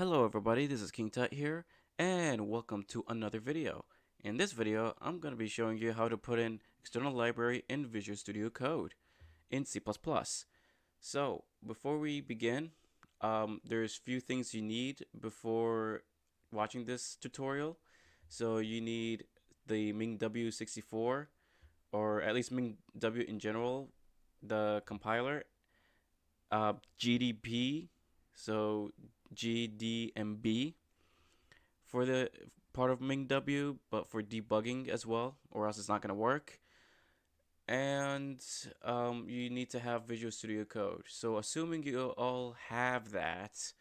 Hello everybody, this is King Tut here, and welcome to another video. In this video, I'm going to be showing you how to put in external library in Visual Studio Code in C++. So, before we begin, um, there's few things you need before watching this tutorial. So you need the MingW64, or at least MingW in general, the compiler, uh, GDB, so GDB for the part of MingW, but for debugging as well, or else it's not going to work. And um, you need to have Visual Studio Code. So assuming you all have that,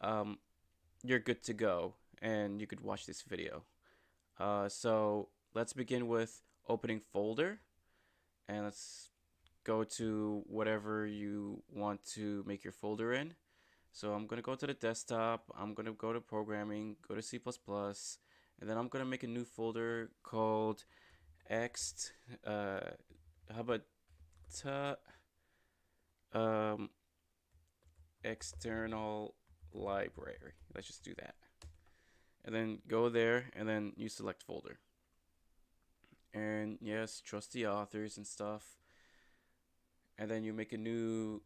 um, you're good to go, and you could watch this video. Uh, so let's begin with opening folder, and let's go to whatever you want to make your folder in. So I'm going to go to the desktop, I'm going to go to programming, go to C++, and then I'm going to make a new folder called ext, uh, about um, external library. Let's just do that. And then go there and then you select folder. And yes, trust the authors and stuff. And then you make a new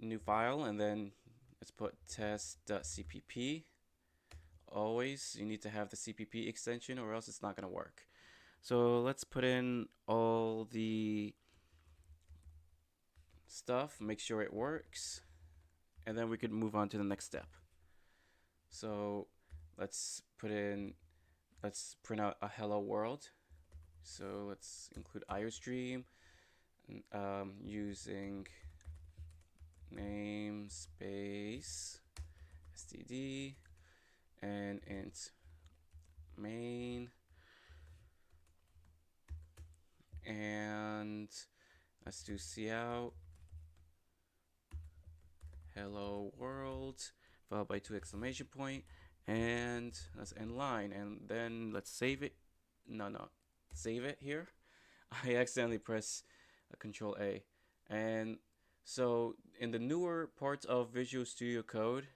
new file and then let's put test.cpp always you need to have the cpp extension or else it's not going to work. So let's put in all the stuff make sure it works and then we could move on to the next step. So let's put in let's print out a hello world. So let's include iostream um, using namespace std and int. Main. And let's do cout. Hello world followed by two exclamation point. And let's end line. And then let's save it. No no. Save it here. I accidentally press control A. And so in the newer parts of Visual Studio Code,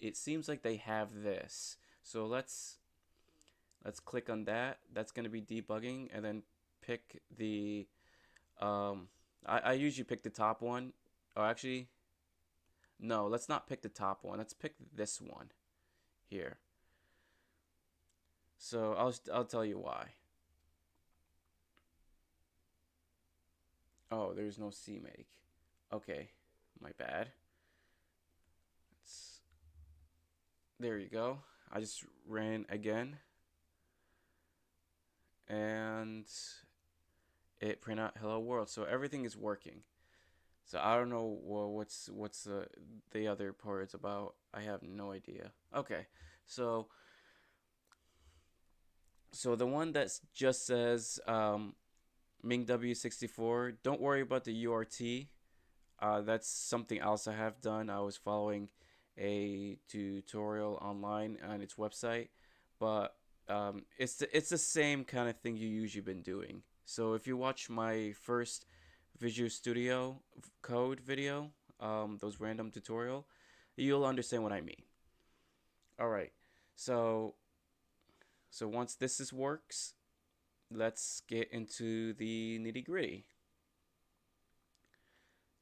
it seems like they have this. So let's let's click on that. That's going to be debugging and then pick the um I, I usually pick the top one. Or actually no, let's not pick the top one. Let's pick this one here. So I'll I'll tell you why. Oh, there's no CMake. Okay, my bad. It's, there you go. I just ran again. And it print out hello world. So everything is working. So I don't know what's what's the the other part about. I have no idea. Okay. So so the one that just says um, MingW64, don't worry about the URT uh, that's something else I have done. I was following a tutorial online on its website, but um, it's the, it's the same kind of thing you usually been doing. So if you watch my first Visual Studio Code video, um, those random tutorial, you'll understand what I mean. All right, so so once this is works, let's get into the nitty gritty.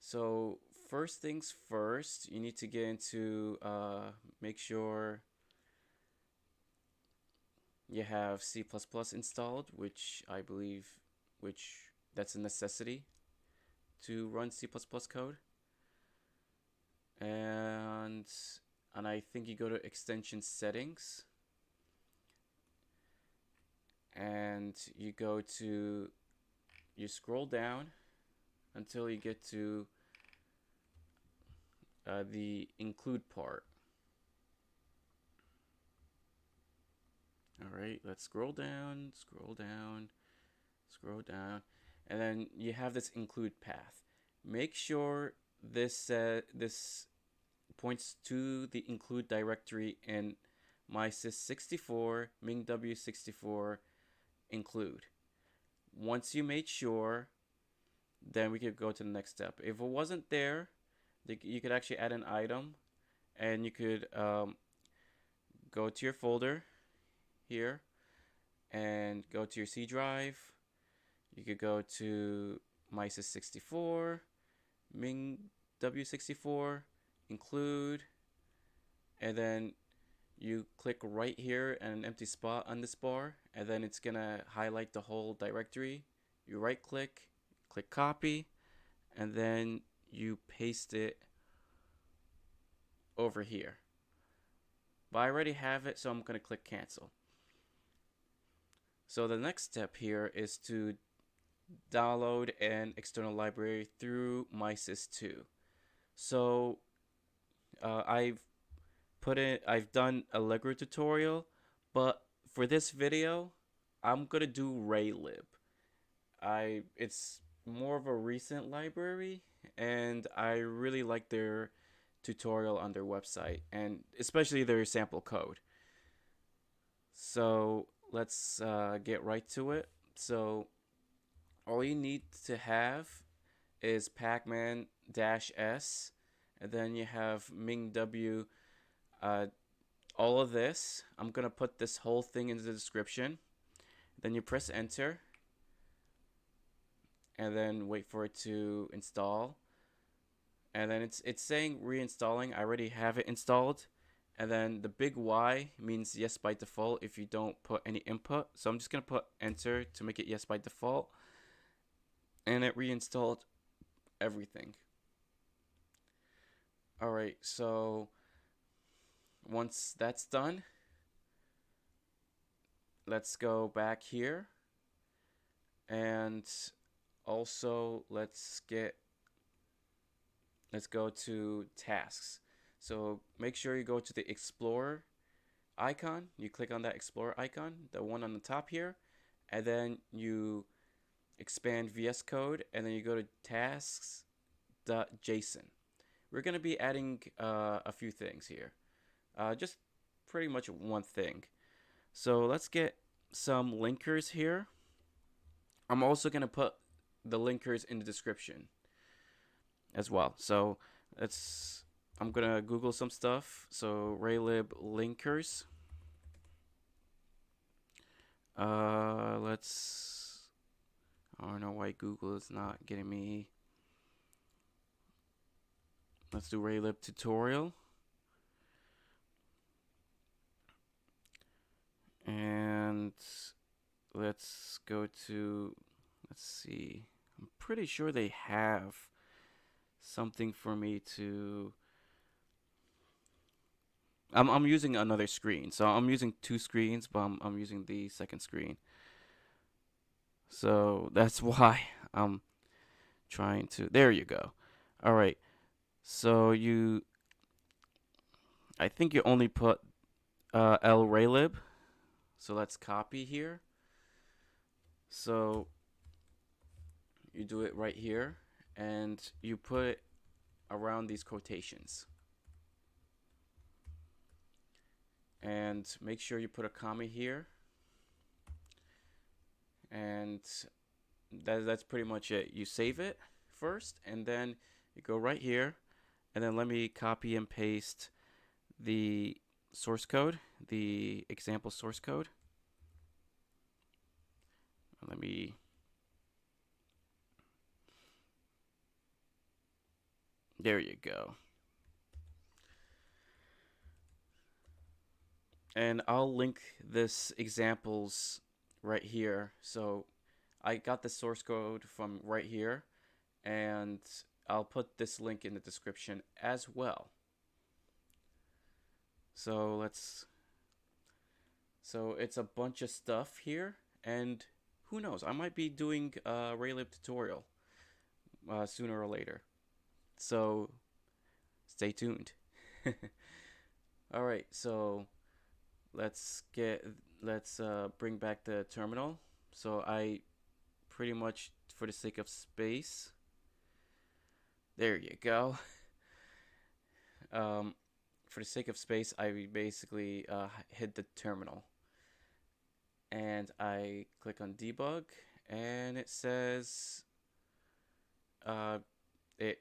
So first things first, you need to get into uh, make sure you have C++ installed, which I believe, which that's a necessity to run C++ code. And and I think you go to extension settings and you go to you scroll down until you get to uh, the include part. All right, let's scroll down, scroll down, scroll down, and then you have this include path. Make sure this uh, this points to the include directory in msys64 mingw64 include. Once you made sure, then we could go to the next step. If it wasn't there, you could actually add an item and you could um, go to your folder here and go to your C drive. You could go to MSYS64, Ming W64, include, and then you click right here and an empty spot on this bar and then it's gonna highlight the whole directory you right click click copy and then you paste it over here. But I already have it so I'm gonna click cancel. So the next step here is to download an external library through MSYS2 so uh, I've put it I've done Allegro tutorial but for this video I'm gonna do Raylib. I it's more of a recent library and I really like their tutorial on their website and especially their sample code so let's uh, get right to it so all you need to have is pacman-s and then you have mingw uh, all of this, I'm to put this whole thing in the description. Then you press enter. And then wait for it to install. And then it's it's saying reinstalling. I already have it installed. And then the big Y means yes by default if you don't put any input. So I'm just going to put enter to make it yes by default. And it reinstalled everything. Alright, so once that's done, let's go back here and also let's get let's go to tasks so make sure you go to the explorer icon you click on that explorer icon the one on the top here and then you expand VS Code and then you go to tasks.json we're going to be adding uh, a few things here uh, just pretty much one thing. So let's get some linkers here. I'm also going to put the linkers in the description as well. So let's, I'm to Google some stuff. So Raylib linkers. Uh, let's, I don't know why Google is not getting me. Let's do Raylib tutorial. And let's go to, let's see. I'm pretty sure they have something for me to. I'm I'm using another screen, so I'm using two screens, but I'm I'm using the second screen. So that's why I'm trying to. There you go. All right. So you, I think you only put uh, lraylib so let's copy here. So you do it right here and you put it around these quotations. And make sure you put a comma here. And that, that's pretty much it. You save it first and then you go right here and then let me copy and paste the source code, the example source code. Let me There you go. And I'll link this examples right here. So I got the source code from right here and I'll put this link in the description as well. So let's so it's a bunch of stuff here and who knows I might be doing a Raylib tutorial uh, sooner or later so stay tuned. Alright so let's get let's uh, bring back the terminal. So I pretty much for the sake of space there you go. Um, for the sake of space, I basically uh, hit the terminal. And I click on debug, and it says uh, it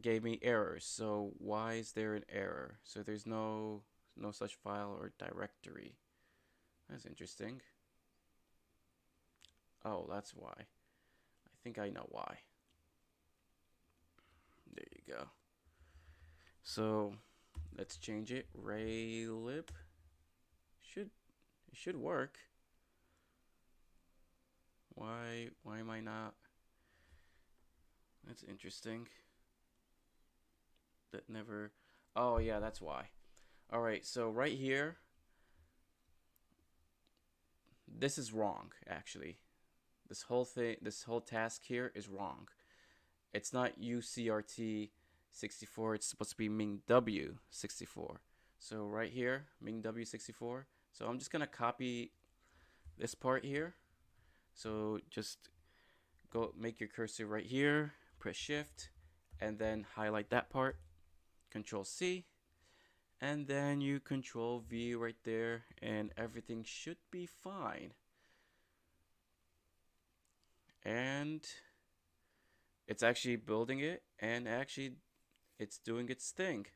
gave me errors. So why is there an error? So there's no no such file or directory. That's interesting. Oh, that's why. I think I know why. There you go. So let's change it. Raylib should it should work. Why why am I not? That's interesting. That never Oh yeah, that's why. Alright, so right here this is wrong actually. This whole thing this whole task here is wrong. It's not UCRT 64, it's supposed to be MingW 64. So right here, MingW 64. So I'm just gonna copy this part here. So just go make your cursor right here, press shift, and then highlight that part, control C, and then you control V right there, and everything should be fine. And it's actually building it, and actually it's doing its thing.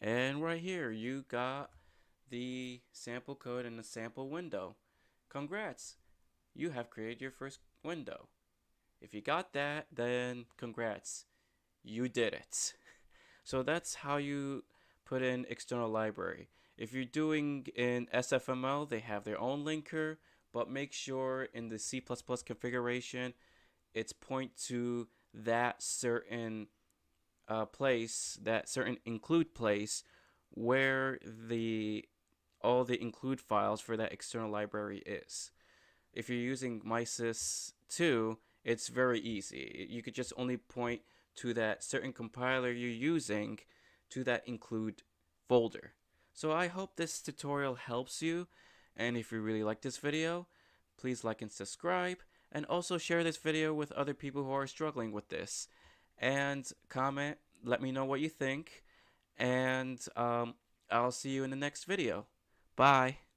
And right here, you got the sample code in the sample window. Congrats! You have created your first window. If you got that, then congrats. You did it. So that's how you put in external library. If you're doing in SFML, they have their own linker, but make sure in the C++ configuration, it's point to that certain uh, place, that certain include place where the all the include files for that external library is. If you're using MSYS 2, it's very easy. You could just only point to that certain compiler you're using to that include folder. So I hope this tutorial helps you and if you really like this video, please like and subscribe and also share this video with other people who are struggling with this. And comment let me know what you think and um, I'll see you in the next video. Bye